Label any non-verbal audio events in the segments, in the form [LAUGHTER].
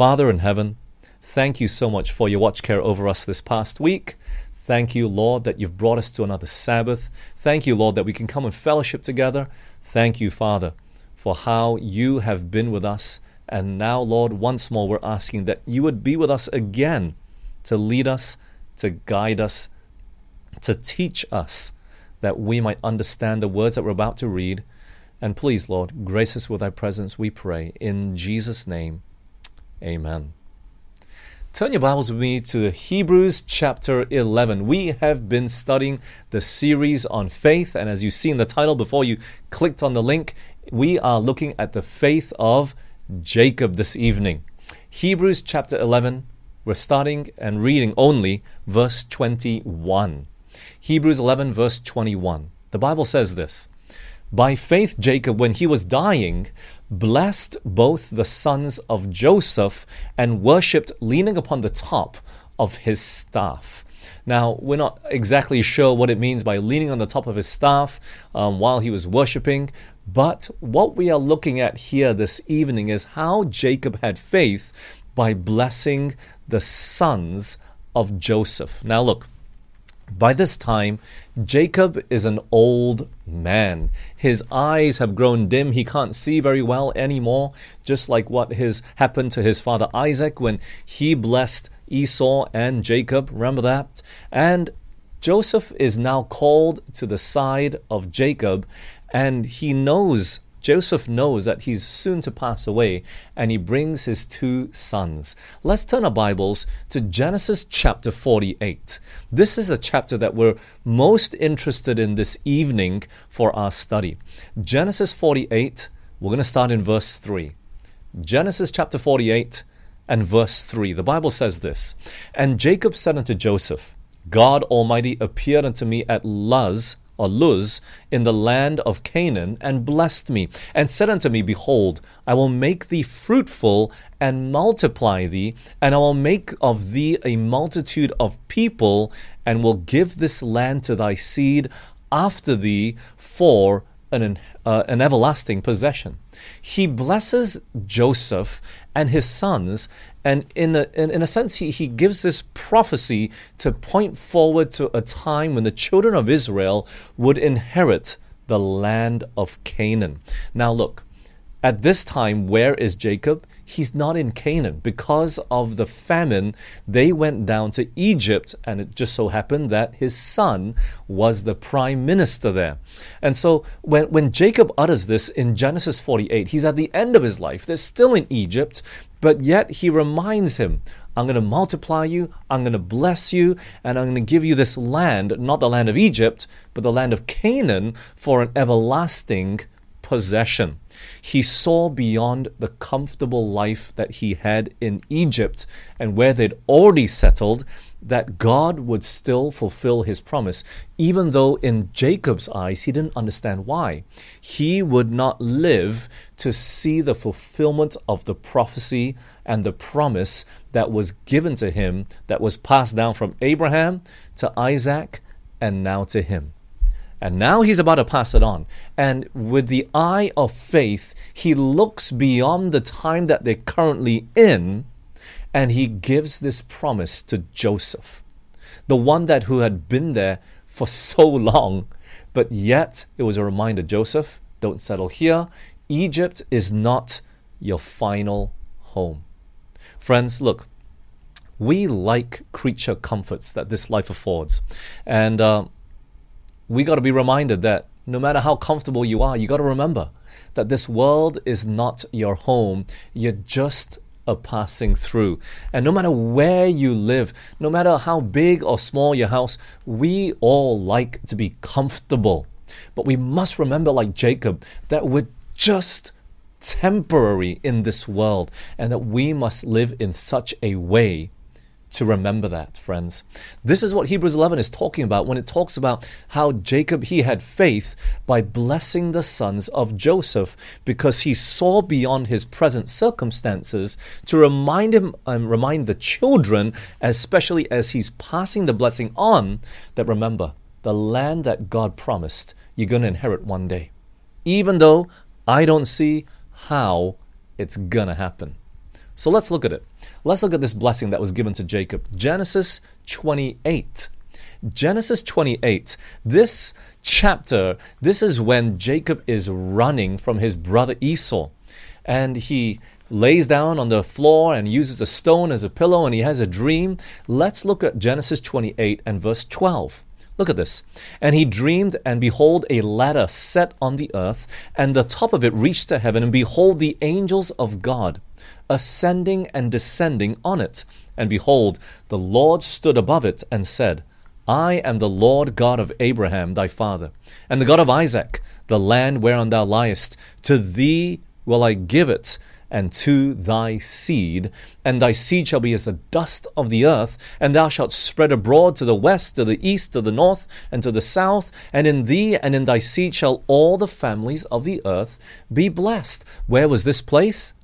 Father in heaven, thank you so much for your watch care over us this past week. Thank you, Lord, that you've brought us to another Sabbath. Thank you, Lord, that we can come and fellowship together. Thank you, Father, for how you have been with us. And now, Lord, once more, we're asking that you would be with us again to lead us, to guide us, to teach us, that we might understand the words that we're about to read. And please, Lord, grace us with thy presence, we pray. In Jesus' name, amen. Turn your Bibles with me to Hebrews chapter 11. We have been studying the series on faith, and as you see in the title before you clicked on the link, we are looking at the faith of Jacob this evening. Hebrews chapter 11, we're starting and reading only verse 21. Hebrews 11, verse 21. The Bible says this By faith, Jacob, when he was dying, blessed both the sons of Joseph and worshipped leaning upon the top of his staff. Now, we're not exactly sure what it means by leaning on the top of his staff um, while he was worshiping, but what we are looking at here this evening is how Jacob had faith by blessing the sons of Joseph. Now, look, by this time, Jacob is an old man. His eyes have grown dim. He can't see very well anymore, just like what has happened to his father Isaac when he blessed Esau and Jacob. Remember that? And Joseph is now called to the side of Jacob, and he knows Joseph knows that he's soon to pass away and he brings his two sons. Let's turn our Bibles to Genesis chapter 48. This is a chapter that we're most interested in this evening for our study. Genesis 48, we're going to start in verse 3. Genesis chapter 48 and verse 3. The Bible says this And Jacob said unto Joseph, God Almighty appeared unto me at Luz or Luz in the land of Canaan and blessed me and said unto me, Behold, I will make thee fruitful and multiply thee, and I will make of thee a multitude of people, and will give this land to thy seed after thee for an, uh, an everlasting possession. He blesses Joseph and his sons and in a, in, in a sense, he, he gives this prophecy to point forward to a time when the children of Israel would inherit the land of Canaan. Now, look, at this time, where is Jacob? He's not in Canaan. Because of the famine, they went down to Egypt, and it just so happened that his son was the prime minister there. And so when, when Jacob utters this in Genesis 48, he's at the end of his life. They're still in Egypt, but yet he reminds him, I'm going to multiply you, I'm going to bless you, and I'm going to give you this land, not the land of Egypt, but the land of Canaan for an everlasting possession. He saw beyond the comfortable life that he had in Egypt and where they'd already settled that God would still fulfill his promise, even though in Jacob's eyes he didn't understand why. He would not live to see the fulfillment of the prophecy and the promise that was given to him, that was passed down from Abraham to Isaac and now to him. And now he's about to pass it on. And with the eye of faith, he looks beyond the time that they're currently in and he gives this promise to Joseph, the one that who had been there for so long. But yet it was a reminder Joseph, don't settle here. Egypt is not your final home. Friends, look, we like creature comforts that this life affords. And uh, we got to be reminded that no matter how comfortable you are, you got to remember that this world is not your home. You're just a passing through. And no matter where you live, no matter how big or small your house, we all like to be comfortable. But we must remember, like Jacob, that we're just temporary in this world and that we must live in such a way to remember that, friends. This is what Hebrews 11 is talking about when it talks about how Jacob he had faith by blessing the sons of Joseph because he saw beyond his present circumstances to remind him and um, remind the children, especially as he's passing the blessing on, that remember the land that God promised you're going to inherit one day. Even though I don't see how it's going to happen. So let's look at it. Let's look at this blessing that was given to Jacob. Genesis 28. Genesis 28. This chapter, this is when Jacob is running from his brother Esau. And he lays down on the floor and uses a stone as a pillow and he has a dream. Let's look at Genesis 28 and verse 12. Look at this. And he dreamed, and behold, a ladder set on the earth, and the top of it reached to heaven, and behold, the angels of God ascending and descending on it. And behold, the Lord stood above it and said, I am the Lord God of Abraham thy father, and the God of Isaac, the land whereon thou liest. To thee will I give it, and to thy seed, and thy seed shall be as the dust of the earth, and thou shalt spread abroad to the west, to the east, to the north, and to the south, and in thee and in thy seed shall all the families of the earth be blessed. Where was this place?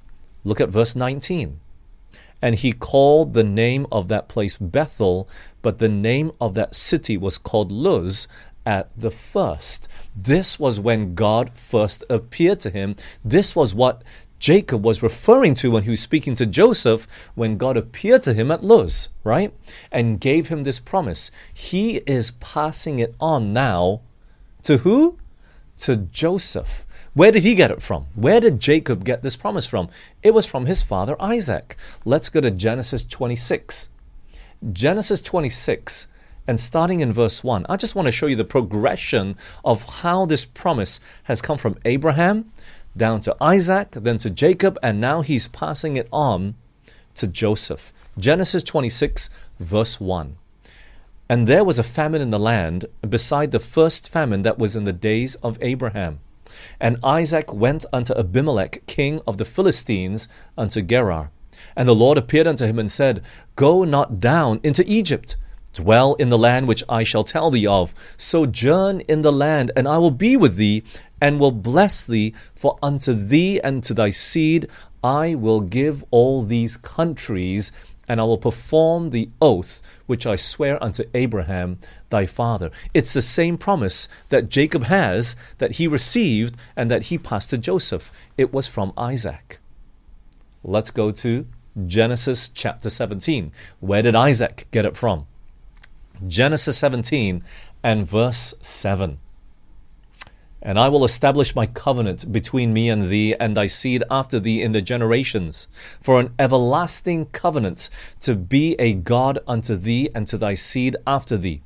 Look at verse 19. And he called the name of that place Bethel, but the name of that city was called Luz at the first. This was when God first appeared to him. This was what Jacob was referring to when he was speaking to Joseph when God appeared to him at Luz, right? And gave him this promise. He is passing it on now to who? To Joseph. Where did he get it from? Where did Jacob get this promise from? It was from his father Isaac. Let's go to Genesis 26. Genesis 26 and starting in verse 1, I just want to show you the progression of how this promise has come from Abraham down to Isaac, then to Jacob, and now he's passing it on to Joseph. Genesis 26, verse 1. And there was a famine in the land, beside the first famine that was in the days of Abraham. And Isaac went unto Abimelech, king of the Philistines, unto Gerar. And the Lord appeared unto him and said, Go not down into Egypt. Dwell in the land which I shall tell thee of. Sojourn in the land, and I will be with thee, and will bless thee. For unto thee and to thy seed I will give all these countries, and I will perform the oath which I swear unto Abraham thy father. It's the same promise that Jacob has, that he received, and that he passed to Joseph. It was from Isaac. Let's go to Genesis chapter 17. Where did Isaac get it from? Genesis 17 and verse 7. And I will establish my covenant between me and thee and thy seed after thee in the generations, for an everlasting covenant to be a God unto thee and to thy seed after thee.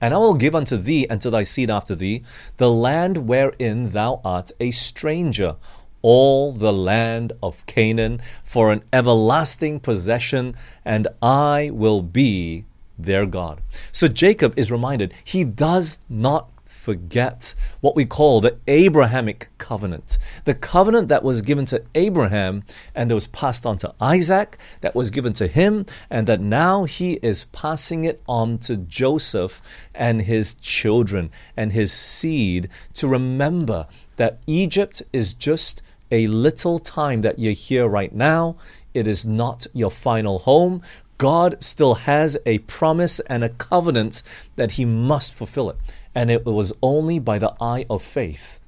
And I will give unto thee and to thy seed after thee the land wherein thou art a stranger, all the land of Canaan, for an everlasting possession, and I will be their God. So Jacob is reminded he does not forget what we call the Abrahamic covenant. The covenant that was given to Abraham and that was passed on to Isaac, that was given to him, and that now he is passing it on to Joseph and his children and his seed to remember that Egypt is just a little time that you're here right now. It is not your final home. God still has a promise and a covenant that he must fulfill it. And it was only by the eye of faith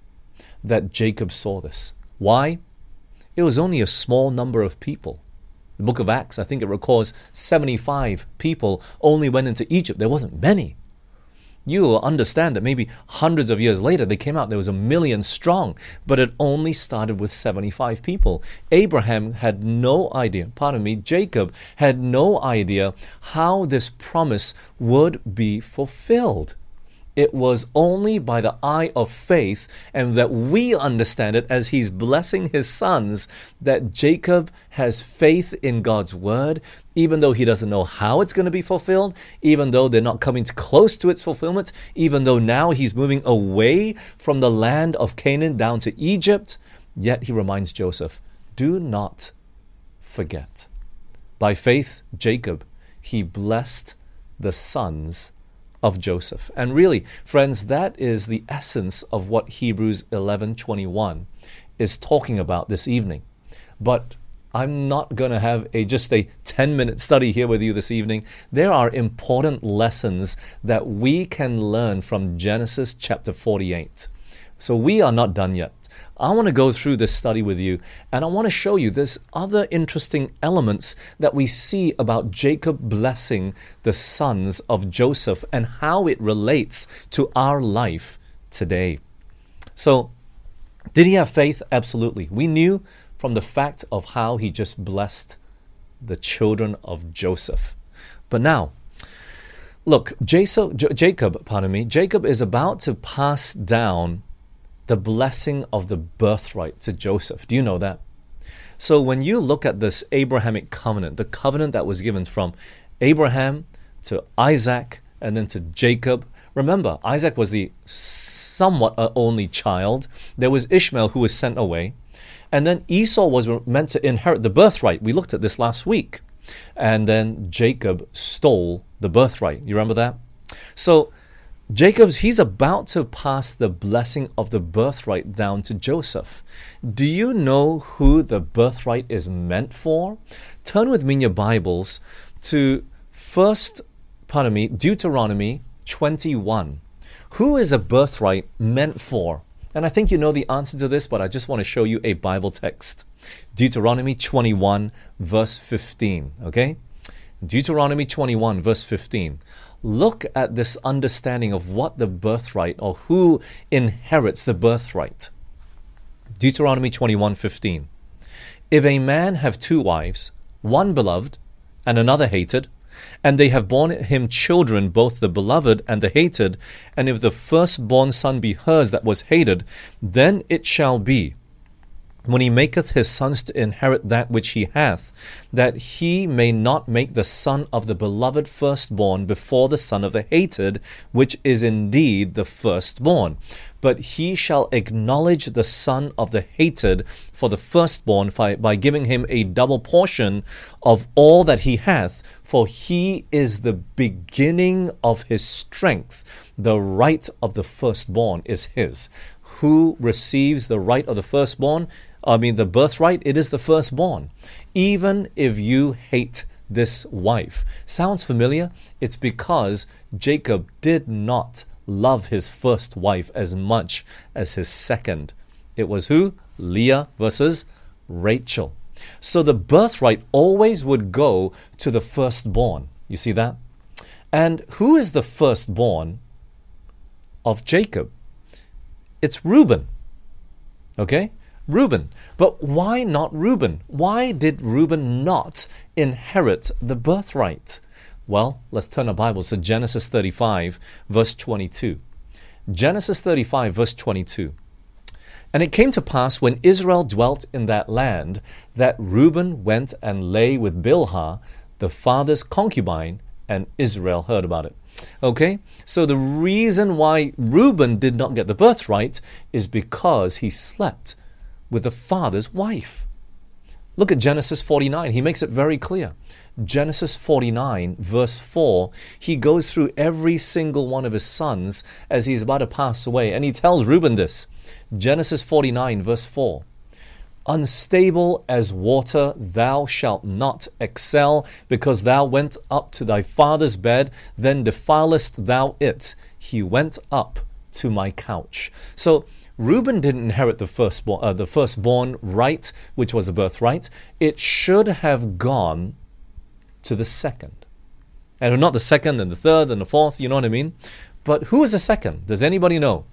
that Jacob saw this. Why? It was only a small number of people. The book of Acts, I think it records 75 people only went into Egypt. There wasn't many you will understand that maybe hundreds of years later they came out, there was a million strong, but it only started with 75 people. Abraham had no idea, pardon me, Jacob had no idea how this promise would be fulfilled. It was only by the eye of faith and that we understand it as he's blessing his sons that Jacob has faith in God's word, even though he doesn't know how it's going to be fulfilled, even though they're not coming close to its fulfillment, even though now he's moving away from the land of Canaan down to Egypt. Yet he reminds Joseph, do not forget. By faith, Jacob, he blessed the sons of Joseph. And really, friends, that is the essence of what Hebrews 11:21 is talking about this evening. But I'm not going to have a just a 10 minute study here with you this evening. There are important lessons that we can learn from Genesis chapter 48. So we are not done yet. I want to go through this study with you and I want to show you there's other interesting elements that we see about Jacob blessing the sons of Joseph and how it relates to our life today. So, did he have faith? Absolutely. We knew from the fact of how he just blessed the children of Joseph. But now, look, Jacob, pardon me, Jacob is about to pass down the blessing of the birthright to Joseph. Do you know that? So when you look at this Abrahamic covenant, the covenant that was given from Abraham to Isaac and then to Jacob, remember, Isaac was the somewhat only child. There was Ishmael who was sent away. And then Esau was meant to inherit the birthright. We looked at this last week. And then Jacob stole the birthright. You remember that? So Jacob's he's about to pass the blessing of the birthright down to Joseph. Do you know who the birthright is meant for? Turn with me in your Bibles to first pardon me, Deuteronomy 21. Who is a birthright meant for? And I think you know the answer to this, but I just want to show you a Bible text. Deuteronomy 21, verse 15. Okay? Deuteronomy 21, verse 15. Look at this understanding of what the birthright or who inherits the birthright. Deuteronomy 21, 15. If a man have two wives, one beloved and another hated, and they have borne him children, both the beloved and the hated. And if the firstborn son be hers that was hated, then it shall be when he maketh his sons to inherit that which he hath, that he may not make the son of the beloved firstborn before the son of the hated, which is indeed the firstborn. But he shall acknowledge the son of the hated for the firstborn by, by giving him a double portion of all that he hath, for he is the beginning of his strength. The right of the firstborn is his. Who receives the right of the firstborn? I mean, the birthright, it is the firstborn. Even if you hate this wife. Sounds familiar? It's because Jacob did not love his first wife as much as his second. It was who? Leah versus Rachel. So the birthright always would go to the firstborn. You see that? And who is the firstborn of Jacob? It's Reuben. Okay? Reuben. But why not Reuben? Why did Reuben not inherit the birthright? Well, let's turn our Bibles to Genesis 35, verse 22. Genesis 35, verse 22. And it came to pass when Israel dwelt in that land that Reuben went and lay with Bilhah, the father's concubine, and Israel heard about it. Okay? So the reason why Reuben did not get the birthright is because he slept with the father's wife. Look at Genesis 49. He makes it very clear. Genesis 49, verse 4, he goes through every single one of his sons as he's about to pass away. And he tells Reuben this Genesis 49, verse 4 Unstable as water, thou shalt not excel, because thou went up to thy father's bed, then defilest thou it. He went up to my couch. So, Reuben didn't inherit the firstborn, uh, the firstborn right, which was a birthright. It should have gone to the second. And not the second and the third and the fourth, you know what I mean? But who was the second? Does anybody know?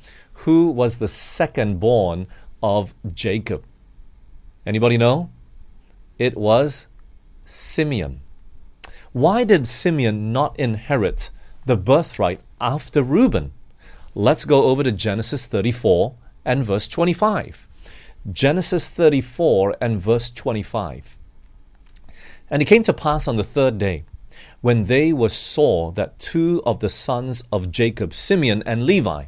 Who was the second born of Jacob? Anybody know? It was Simeon. Why did Simeon not inherit the birthright after Reuben? Let's go over to Genesis 34 and verse 25. Genesis 34 and verse 25. And it came to pass on the third day, when they were sore, that two of the sons of Jacob, Simeon and Levi,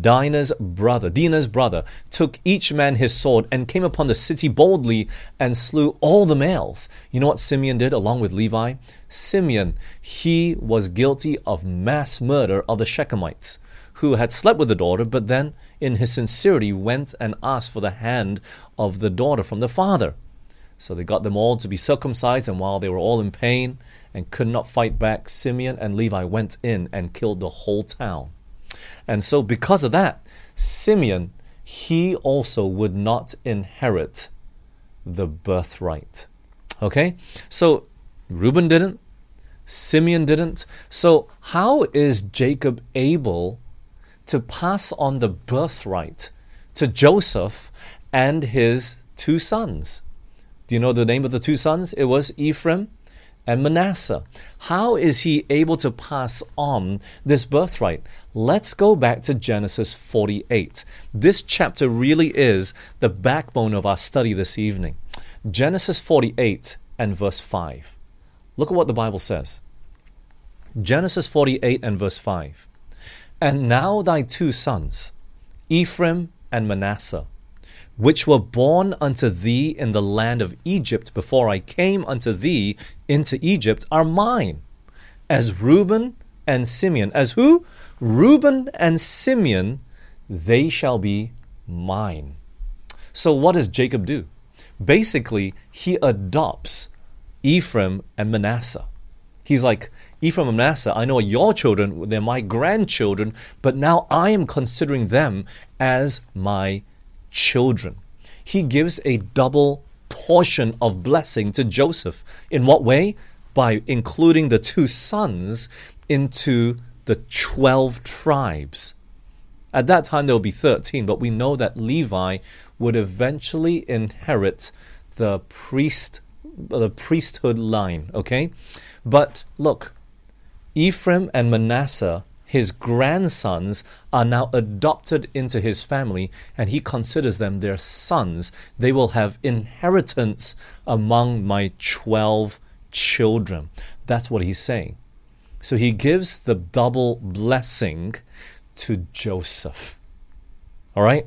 Dinah's brother, Dinah's brother, took each man his sword and came upon the city boldly and slew all the males. You know what Simeon did along with Levi? Simeon, he was guilty of mass murder of the Shechemites who had slept with the daughter, but then in his sincerity went and asked for the hand of the daughter from the father. So they got them all to be circumcised, and while they were all in pain and could not fight back, Simeon and Levi went in and killed the whole town. And so, because of that, Simeon he also would not inherit the birthright. Okay? So Reuben didn't, Simeon didn't. So, how is Jacob able to pass on the birthright to Joseph and his two sons? Do you know the name of the two sons? It was Ephraim and Manasseh. How is he able to pass on this birthright? Let's go back to Genesis 48. This chapter really is the backbone of our study this evening. Genesis 48 and verse 5. Look at what the Bible says. Genesis 48 and verse 5. And now thy two sons, Ephraim and Manasseh, which were born unto thee in the land of Egypt before I came unto thee into Egypt, are mine, as Reuben and Simeon. As who? Reuben and Simeon, they shall be mine. So, what does Jacob do? Basically, he adopts Ephraim and Manasseh. He's like, Ephraim and Manasseh, I know your children, they're my grandchildren, but now I am considering them as my children. He gives a double portion of blessing to Joseph. In what way? By including the two sons into the 12 tribes. At that time, there will be 13, but we know that Levi would eventually inherit the priest the priesthood line, okay? But look, Ephraim and Manasseh his grandsons are now adopted into his family and he considers them their sons. They will have inheritance among my 12 children. That's what he's saying. So he gives the double blessing to Joseph. All right?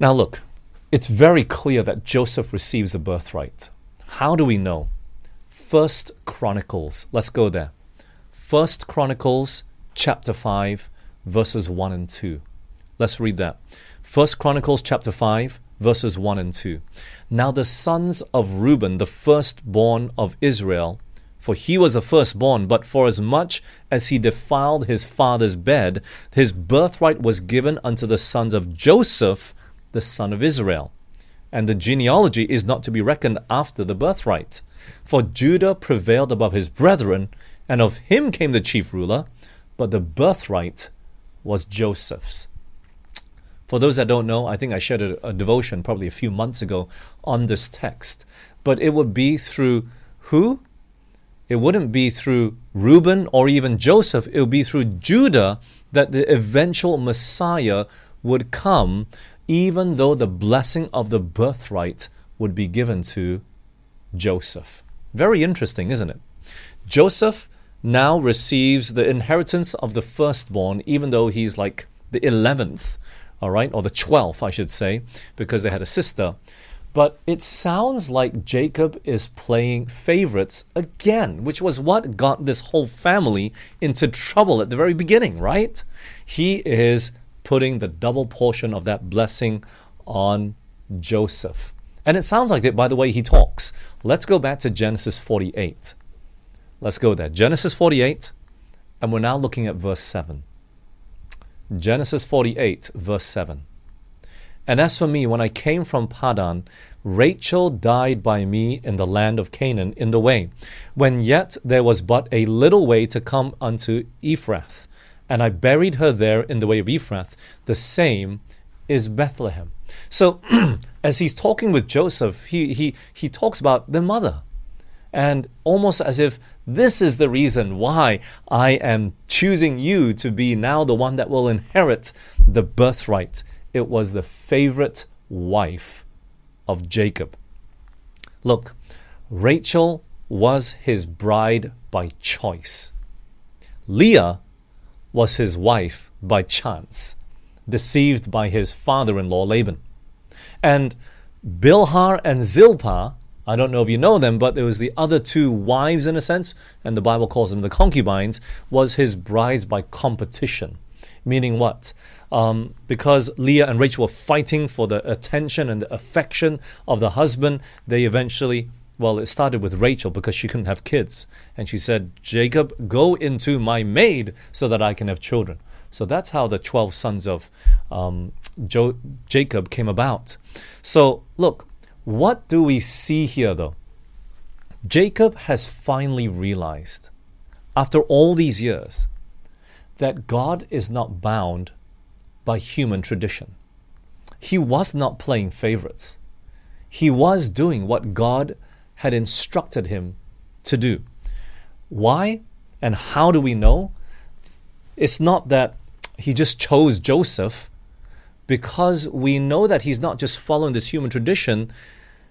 Now look, it's very clear that Joseph receives a birthright. How do we know? First Chronicles. Let's go there. First Chronicles chapter 5, verses 1 and 2. Let's read that. First Chronicles chapter 5, verses 1 and 2. Now the sons of Reuben, the firstborn of Israel, for he was the firstborn, but for as much as he defiled his father's bed, his birthright was given unto the sons of Joseph, the son of Israel. And the genealogy is not to be reckoned after the birthright. For Judah prevailed above his brethren, and of him came the chief ruler, but the birthright was Joseph's. For those that don't know, I think I shared a, a, devotion probably a few months ago on this text. But it would be through who? It wouldn't be through Reuben or even Joseph. It would be through Judah that the eventual Messiah would come, even though the blessing of the birthright would be given to Joseph. Very interesting, isn't it? Joseph now receives the inheritance of the firstborn, even though he's like the 11th, all right, or the 12th, I should say, because they had a sister. But it sounds like Jacob is playing favorites again, which was what got this whole family into trouble at the very beginning, right? He is putting the double portion of that blessing on Joseph. And it sounds like it by the way he talks. Let's go back to Genesis 48. Let's go there. Genesis 48, and we're now looking at verse 7. Genesis 48, verse 7. And as for me, when I came from Padan, Rachel died by me in the land of Canaan in the way, when yet there was but a little way to come unto Ephrath. And I buried her there in the way of Ephrath. The same is Bethlehem. So, [CLEARS THROAT] as he's talking with Joseph, he, he, he talks about the mother and almost as if this is the reason why I am choosing you to be now the one that will inherit the birthright. It was the favorite wife of Jacob. Look, Rachel was his bride by choice. Leah was his wife by chance, deceived by his father in law Laban. And Bilhah and Zilpah I don't know if you know them, but there was the other two wives in a sense, and the Bible calls them the concubines, was his brides by competition. Meaning what? Um, because Leah and Rachel were fighting for the attention and the affection of the husband, they eventually, well, it started with Rachel because she couldn't have kids. And she said, Jacob, go into my maid so that I can have children. So that's how the 12 sons of um, jo- Jacob came about. So, look, what do we see here though? Jacob has finally realized, after all these years, that God is not bound by human tradition. He was not playing favorites. He was doing what God had instructed him to do. Why and how do we know? It's not that he just chose Joseph because we know that he's not just following this human tradition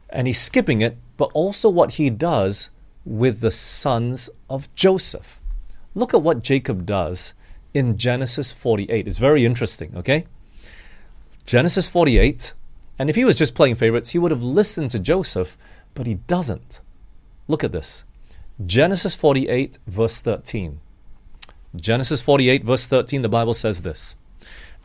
and he's skipping it, but also what he does with the sons of Joseph. Look at what Jacob does in Genesis 48. It's very interesting, okay? Genesis 48, and if he was just playing favorites, he would have listened to Joseph, but he doesn't. Look at this Genesis 48, verse 13. Genesis 48, verse 13, the Bible says this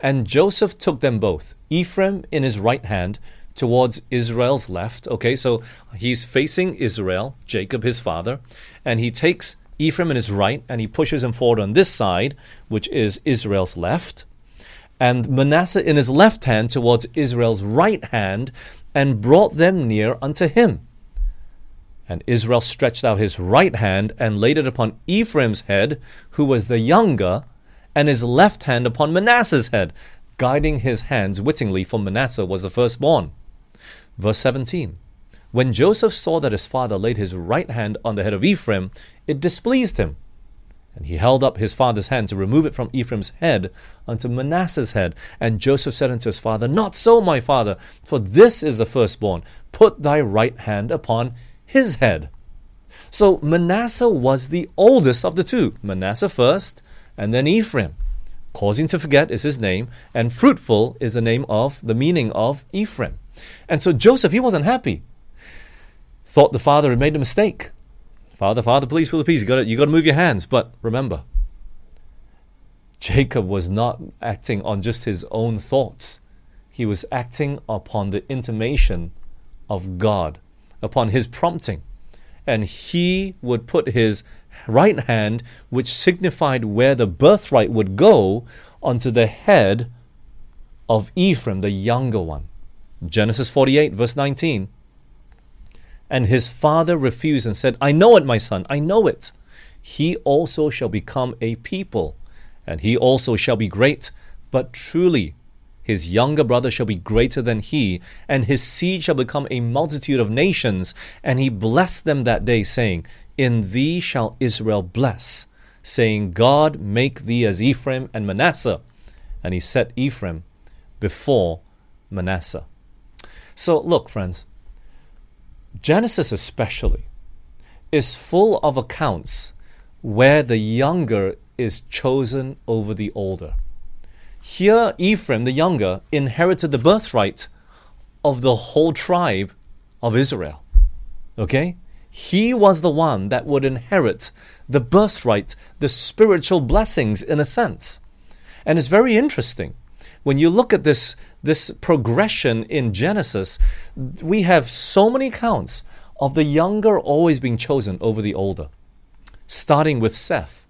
And Joseph took them both, Ephraim in his right hand, towards Israel's left. Okay, so he's facing Israel, Jacob, his father, and he takes Ephraim in his right and he pushes him forward on this side, which is Israel's left, and Manasseh in his left hand towards Israel's right hand, and brought them near unto him. And Israel stretched out his right hand and laid it upon Ephraim's head, who was the younger, and his left hand upon Manasseh's head, guiding his hands wittingly, for Manasseh was the firstborn. Verse 17 When Joseph saw that his father laid his right hand on the head of Ephraim, it displeased him. And he held up his father's hand to remove it from Ephraim's head unto Manasseh's head. And Joseph said unto his father, Not so, my father, for this is the firstborn. Put thy right hand upon his head. So Manasseh was the oldest of the two. Manasseh first, and then Ephraim. Causing to forget is his name, and fruitful is the name of the meaning of Ephraim. And so Joseph, he wasn't happy. Thought the father had made a mistake. Father, Father, please, please, please, you got you got to move your hands. But remember, Jacob was not acting on just his own thoughts. He was acting upon the intimation of God upon his prompting. And he would put his right hand, which signified where the birthright would go, onto the head of Ephraim, the younger one. Genesis 48, verse 19. And his father refused and said, I know it, my son, I know it. He also shall become a people, and he also shall be great. But truly, his younger brother shall be greater than he, and his seed shall become a multitude of nations. And he blessed them that day, saying, In thee shall Israel bless, saying, God make thee as Ephraim and Manasseh. And he set Ephraim before Manasseh. So, look, friends, Genesis especially is full of accounts where the younger is chosen over the older. Here, Ephraim, the younger, inherited the birthright of the whole tribe of Israel. Okay? He was the one that would inherit the birthright, the spiritual blessings, in a sense. And it's very interesting. When you look at this, this progression in Genesis, we have so many accounts of the younger always being chosen over the older, starting with Seth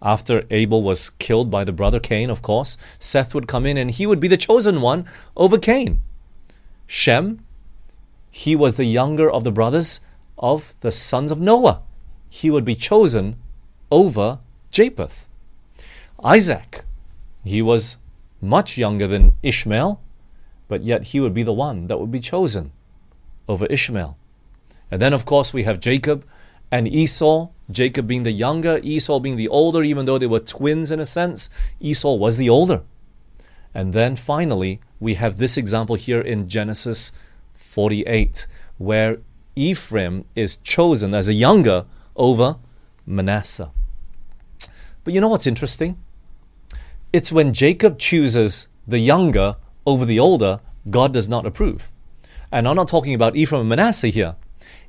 after Abel was killed by the brother Cain, of course, Seth would come in and he would be the chosen one over Cain. Shem, he was the younger of the brothers of the sons of Noah. He would be chosen over Japheth. Isaac, he was much younger than Ishmael, but yet he would be the one that would be chosen over Ishmael. And then, of course, we have Jacob and Esau, Jacob being the younger, Esau being the older, even though they were twins in a sense, Esau was the older. And then finally, we have this example here in Genesis 48, where Ephraim is chosen as a younger over Manasseh. But you know what's interesting? It's when Jacob chooses the younger over the older, God does not approve. And I'm not talking about Ephraim and Manasseh here.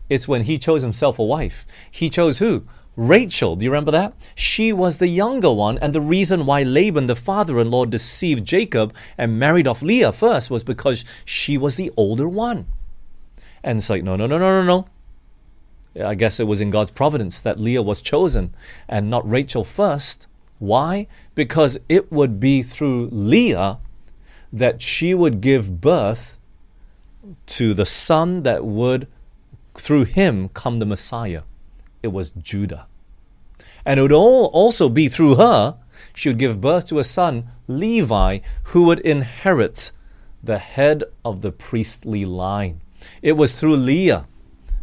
It's when he chose himself a wife. He chose who? Rachel. Do you remember that? She was the younger one, and the reason why Laban, the father in law, deceived Jacob and married off Leah first was because she was the older one. And it's like, no, no, no, no, no, no. I guess it was in God's providence that Leah was chosen and not Rachel first. Why? Because it would be through Leah that she would give birth to the son that would, through him, come the Messiah. It was Judah. And it would all also be through her, she would give birth to a son, Levi, who would inherit the head of the priestly line. It was through Leah,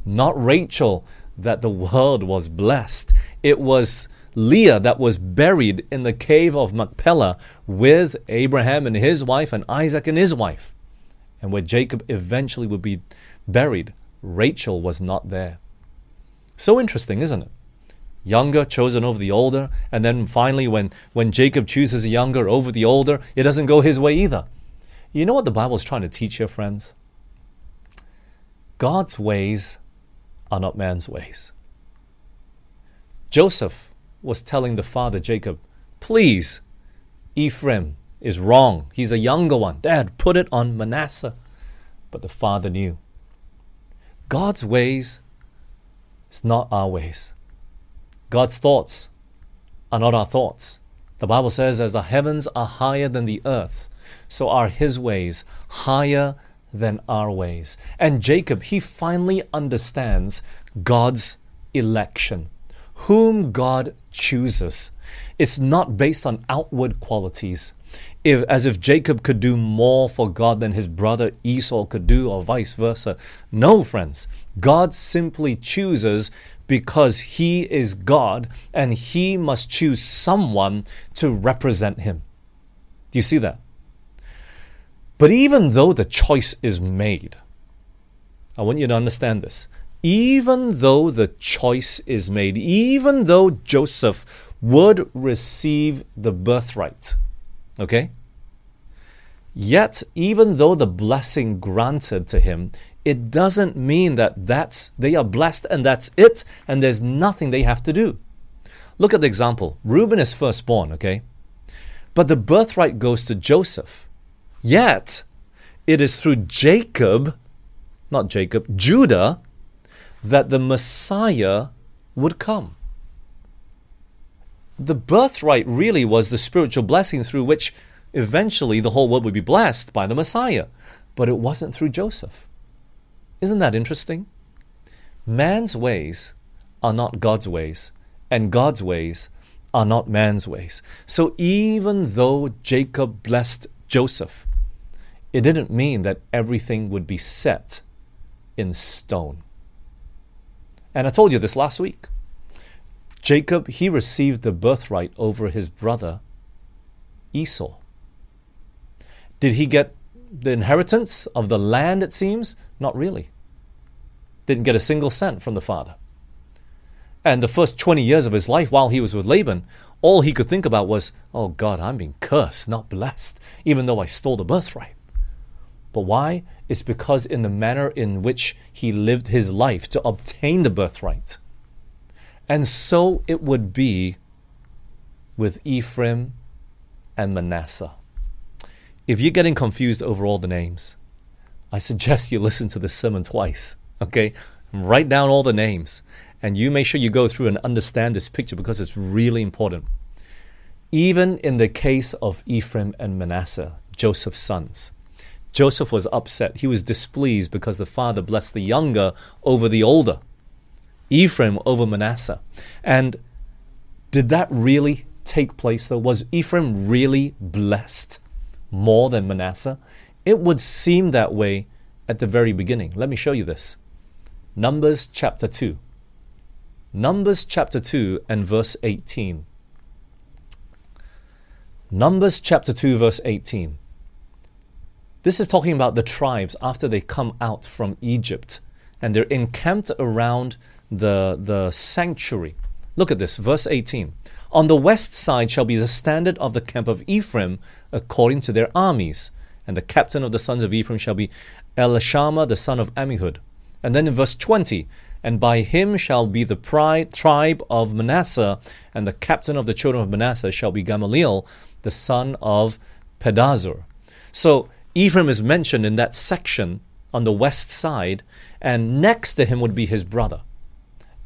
not Rachel, that the world was blessed. It was Leah that was buried in the cave of Machpelah with Abraham and his wife and Isaac and his wife. And where Jacob eventually would be buried, Rachel was not there. So interesting, isn't it? Younger chosen over the older, and then finally, when, when Jacob chooses the younger over the older, it doesn't go his way either. You know what the Bible is trying to teach you, friends? God's ways are not man's ways. Joseph was telling the father Jacob, Please, Ephraim is wrong. He's a younger one. Dad, put it on Manasseh. But the father knew. God's ways is not our ways. God's thoughts are not our thoughts. The Bible says, as the heavens are higher than the earth, so are his ways higher than our ways. And Jacob, he finally understands God's election, whom God chooses. It's not based on outward qualities. If, as if Jacob could do more for God than his brother Esau could do, or vice versa. No, friends. God simply chooses because he is God and he must choose someone to represent him. Do you see that? But even though the choice is made, I want you to understand this. Even though the choice is made, even though Joseph would receive the birthright, okay? Yet, even though the blessing granted to him, it doesn't mean that that's they are blessed and that's it, and there's nothing they have to do. Look at the example. Reuben is firstborn, okay? But the birthright goes to Joseph. Yet, it is through Jacob, not Jacob, Judah, that the Messiah would come. The birthright really was the spiritual blessing through which eventually the whole world would be blessed by the Messiah. But it wasn't through Joseph. Isn't that interesting? Man's ways are not God's ways, and God's ways are not man's ways. So even though Jacob blessed Joseph, it didn't mean that everything would be set in stone. And I told you this last week. Jacob, he received the birthright over his brother Esau. Did he get the inheritance of the land, it seems? Not really. Didn't get a single cent from the father. And the first 20 years of his life while he was with Laban, all he could think about was, oh God, I'm being cursed, not blessed, even though I stole the birthright. But why? It's because in the manner in which he lived his life to obtain the birthright. And so it would be with Ephraim and Manasseh. If you're getting confused over all the names, I suggest you listen to the sermon twice, okay? Write down all the names and you make sure you go through and understand this picture because it's really important. Even in the case of Ephraim and Manasseh, Joseph's sons, Joseph was upset. He was displeased because the father blessed the younger over the older, Ephraim over Manasseh. And did that really take place though? Was Ephraim really blessed more than Manasseh? It would seem that way at the very beginning. Let me show you this. Numbers chapter 2. Numbers chapter 2 and verse 18. Numbers chapter 2, verse 18. This is talking about the tribes after they come out from Egypt and they're encamped around the, the sanctuary. Look at this, verse 18. On the west side shall be the standard of the camp of Ephraim according to their armies. And the captain of the sons of Ephraim shall be Elishama the son of Ammihud. And then in verse 20, and by him shall be the pride, tribe of Manasseh, and the captain of the children of Manasseh shall be Gamaliel, the son of Pedazur. So Ephraim is mentioned in that section on the west side, and next to him would be his brother.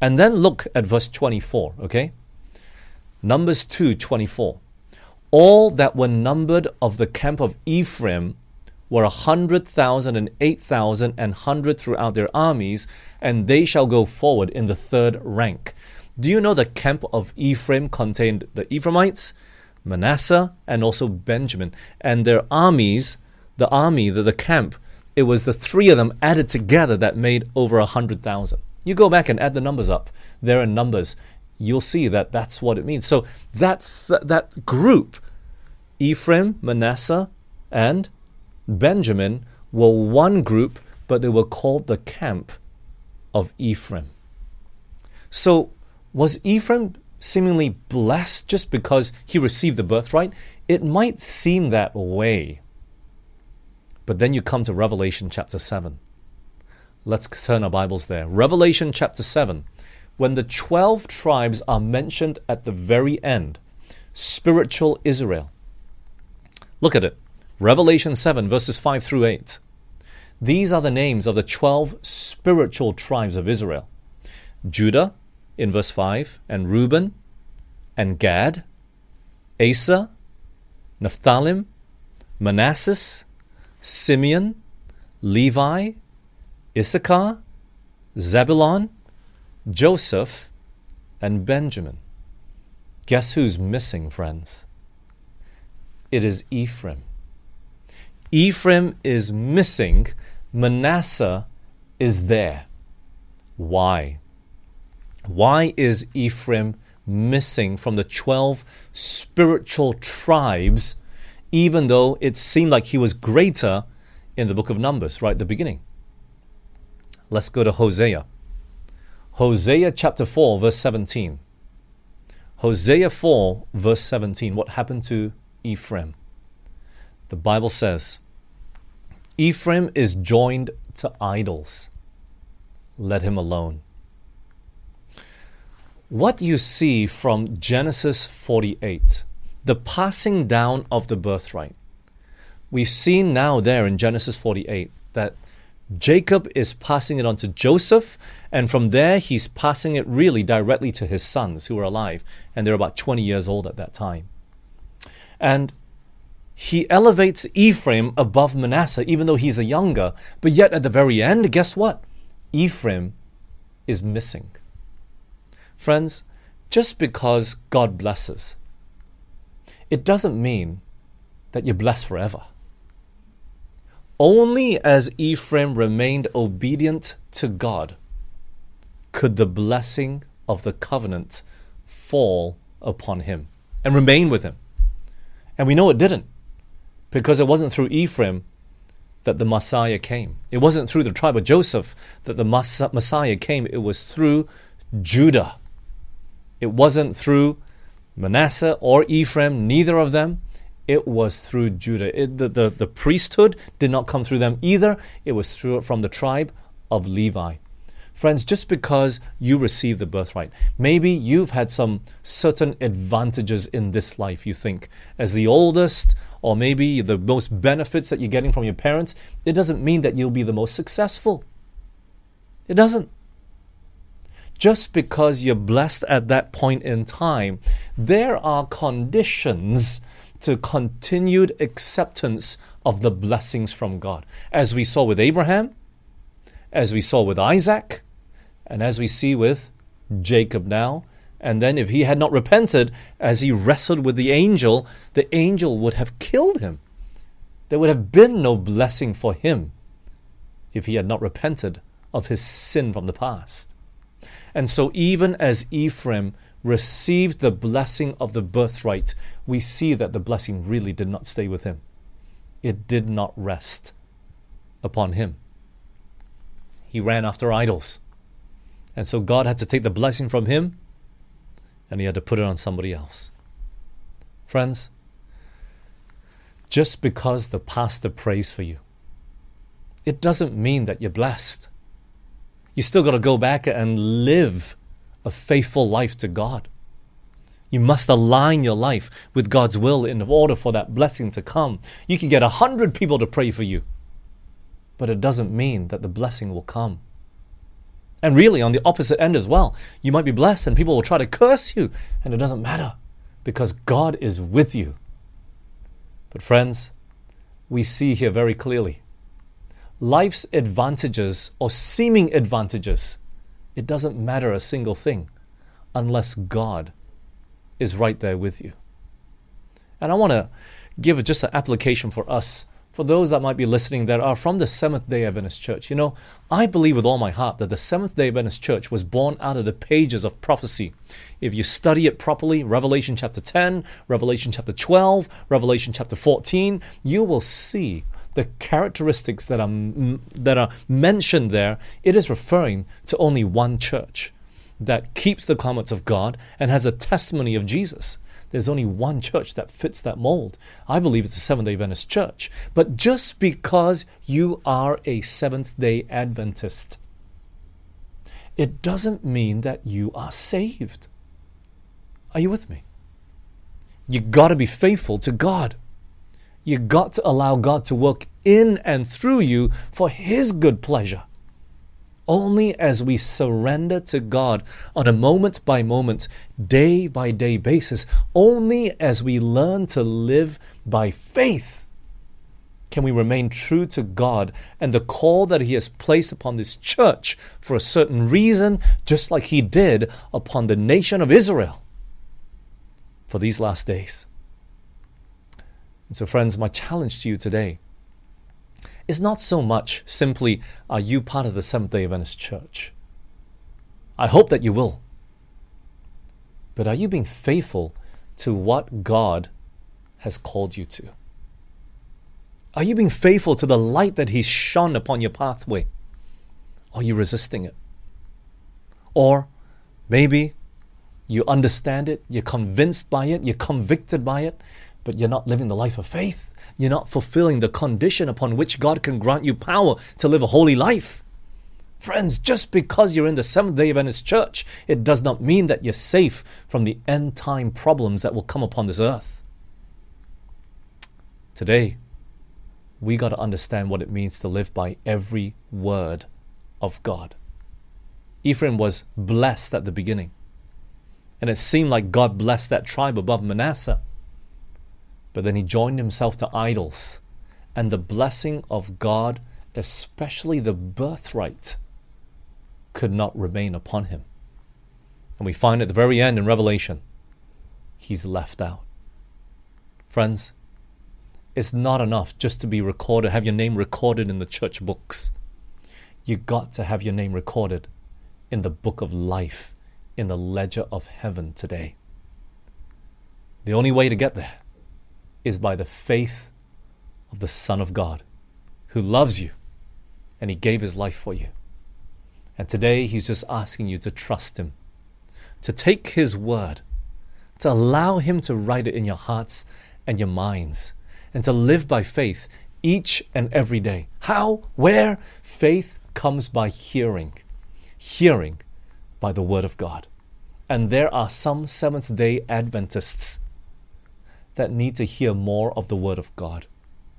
And then look at verse 24, okay? Numbers 2:24. All that were numbered of the camp of Ephraim were a hundred thousand and eight thousand and hundred throughout their armies, and they shall go forward in the third rank. Do you know the camp of Ephraim contained the Ephraimites, Manasseh, and also Benjamin, and their armies, the army, the, the camp, it was the three of them added together that made over a hundred thousand. You go back and add the numbers up. There are numbers. You'll see that that's what it means. So that th- that group, Ephraim, Manasseh, and Benjamin were one group, but they were called the camp of Ephraim. So was Ephraim seemingly blessed just because he received the birthright? It might seem that way. But then you come to Revelation chapter 7. Let's turn our Bibles there. Revelation chapter 7. When the 12 tribes are mentioned at the very end, spiritual Israel. Look at it. Revelation 7, verses 5 through 8. These are the names of the 12 spiritual tribes of Israel Judah in verse 5, and Reuben, and Gad, Aser, Naphthalim, Manasseh, Simeon, Levi, Issachar, Zebulon, Joseph, and Benjamin. Guess who's missing, friends? It is Ephraim. Ephraim is missing, Manasseh is there. Why? Why is Ephraim missing from the 12 spiritual tribes, even though it seemed like he was greater in the book of Numbers, right at the beginning? Let's go to Hosea. Hosea chapter 4, verse 17. Hosea 4, verse 17. What happened to Ephraim? The Bible says, Ephraim is joined to idols. Let him alone. What you see from Genesis 48, the passing down of the birthright, we've seen now there in Genesis 48 that Jacob is passing it on to Joseph, and from there he's passing it really directly to his sons who are alive, and they're about 20 years old at that time. And he elevates Ephraim above Manasseh, even though he's a younger, but yet at the very end, guess what? Ephraim is missing. Friends, just because God blesses, it doesn't mean that you're blessed forever. Only as Ephraim remained obedient to God could the blessing of the covenant fall upon him and remain with him. And we know it didn't because it wasn't through Ephraim that the Messiah came. It wasn't through the tribe of Joseph that the Messiah came. It was through Judah. It wasn't through Manasseh or Ephraim, neither of them. It was through Judah. It, the, the, the priesthood did not come through them either. It was through from the tribe of Levi. Friends, just because you received the birthright, maybe you've had some certain advantages in this life, you think, as the oldest, or maybe the most benefits that you're getting from your parents, it doesn't mean that you'll be the most successful. It doesn't just because you're blessed at that point in time, there are conditions to continued acceptance of the blessings from God. As we saw with Abraham, as we saw with Isaac, and as we see with Jacob now. And then, if he had not repented as he wrestled with the angel, the angel would have killed him. There would have been no blessing for him if he had not repented of his sin from the past. And so, even as Ephraim received the blessing of the birthright, we see that the blessing really did not stay with him. It did not rest upon him. He ran after idols. And so, God had to take the blessing from him and he had to put it on somebody else. Friends, just because the pastor prays for you, it doesn't mean that you're blessed you still got to go back and live a faithful life to God. You must align your life with God's will in order for that blessing to come. You can get a hundred people to pray for you, but it doesn't mean that the blessing will come. And really, on the opposite end as well, you might be blessed and people will try to curse you, and it doesn't matter because God is with you. But, friends, we see here very clearly life's advantages or seeming advantages, it doesn't matter a single thing unless God is right there with you. And I want to give just an application for us for those that might be listening that are from the Seventh day Adventist Church, you know, I believe with all my heart that the Seventh day Adventist Church was born out of the pages of prophecy. If you study it properly, Revelation chapter 10, Revelation chapter 12, Revelation chapter 14, you will see the characteristics that are, that are mentioned there. It is referring to only one church that keeps the commandments of God and has a testimony of Jesus. There's only one church that fits that mold. I believe it's the Seventh day Adventist church. But just because you are a Seventh day Adventist, it doesn't mean that you are saved. Are you with me? You got to be faithful to God. You got to allow God to work in and through you for His good pleasure. Only as we surrender to God on a moment by moment, day by day basis, only as we learn to live by faith, can we remain true to God and the call that He has placed upon this church for a certain reason, just like He did upon the nation of Israel for these last days. And so, friends, my challenge to you today is not so much simply, are you part of the Seventh day Adventist Church? I hope that you will. But are you being faithful to what God has called you to? Are you being faithful to the light that He's shone upon your pathway? Are you resisting it? Or maybe you understand it, you're convinced by it, you're convicted by it, but you're not living the life of faith you're not fulfilling the condition upon which God can grant you power to live a holy life. Friends, just because you're in the Seventh day Adventist church, it does not mean that you're safe from the end time problems that will come upon this earth. Today, we got to understand what it means to live by every word of God. Ephraim was blessed at the beginning. And it seemed like God blessed that tribe above Manasseh. But then he joined himself to idols, and the blessing of God, especially the birthright, could not remain upon him. And we find at the very end in Revelation, he's left out. Friends, it's not enough just to be recorded, have your name recorded in the church books. You got to have your name recorded in the book of life, in the ledger of heaven today. The only way to get there is by the faith of the Son of God who loves you and He gave His life for you. And today He's just asking you to trust Him, to take His word, to allow Him to write it in your hearts and your minds, and to live by faith each and every day. How? Where? Faith comes by hearing, hearing by the Word of God. And there are some Seventh day Adventists that need to hear more of the Word of God.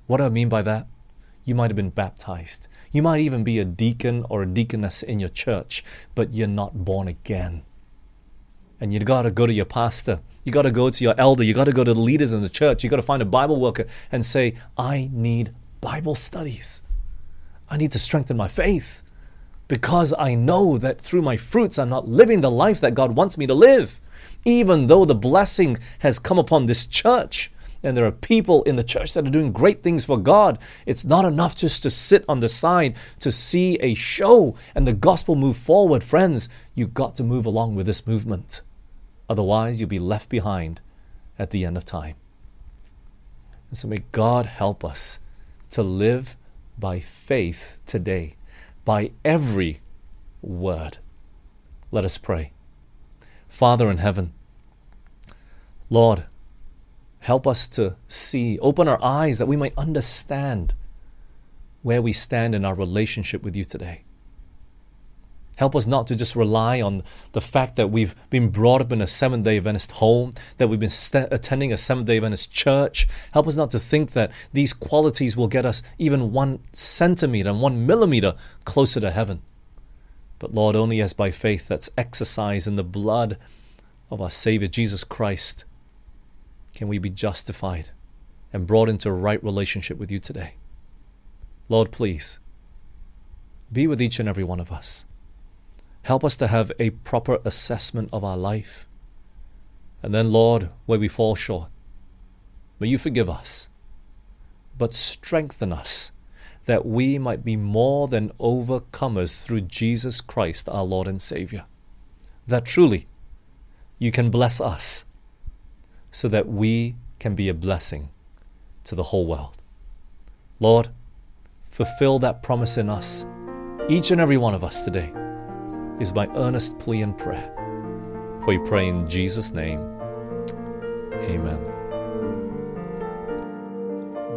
What do I mean by that? You might have been baptized. You might even be a deacon or a deaconess in your church, but you're not born again. And you've got to go to your pastor. You got to go to your elder. You got to go to the leaders in the church. You got to find a Bible worker and say, I need Bible studies. I need to strengthen my faith because I know that through my fruits I'm not living the life that God wants me to live even though the blessing has come upon this church and there are people in the church that are doing great things for God. It's not enough just to sit on the side to see a show and the gospel move forward. Friends, you've got to move along with this movement. Otherwise, you'll be left behind at the end of time. And so may God help us to live by faith today, by every word. Let us pray. Father in heaven, Lord, help us to see, open our eyes that we might understand where we stand in our relationship with you today. Help us not to just rely on the fact that we've been brought up in a Seventh day Adventist home, that we've been st- attending a Seventh day Adventist church. Help us not to think that these qualities will get us even one centimeter and one millimeter closer to heaven but Lord, only as by faith that's exercised in the blood of our Savior Jesus Christ can we be justified and brought into a right relationship with you today. Lord, please be with each and every one of us. Help us to have a proper assessment of our life. And then, Lord, where we fall short, may you forgive us, but strengthen us that we might be more than overcomers through Jesus Christ, our Lord and Savior. That truly you can bless us so that we can be a blessing to the whole world. Lord, fulfill that promise in us, each and every one of us today, is my earnest plea and prayer. For we pray in Jesus' name. Amen.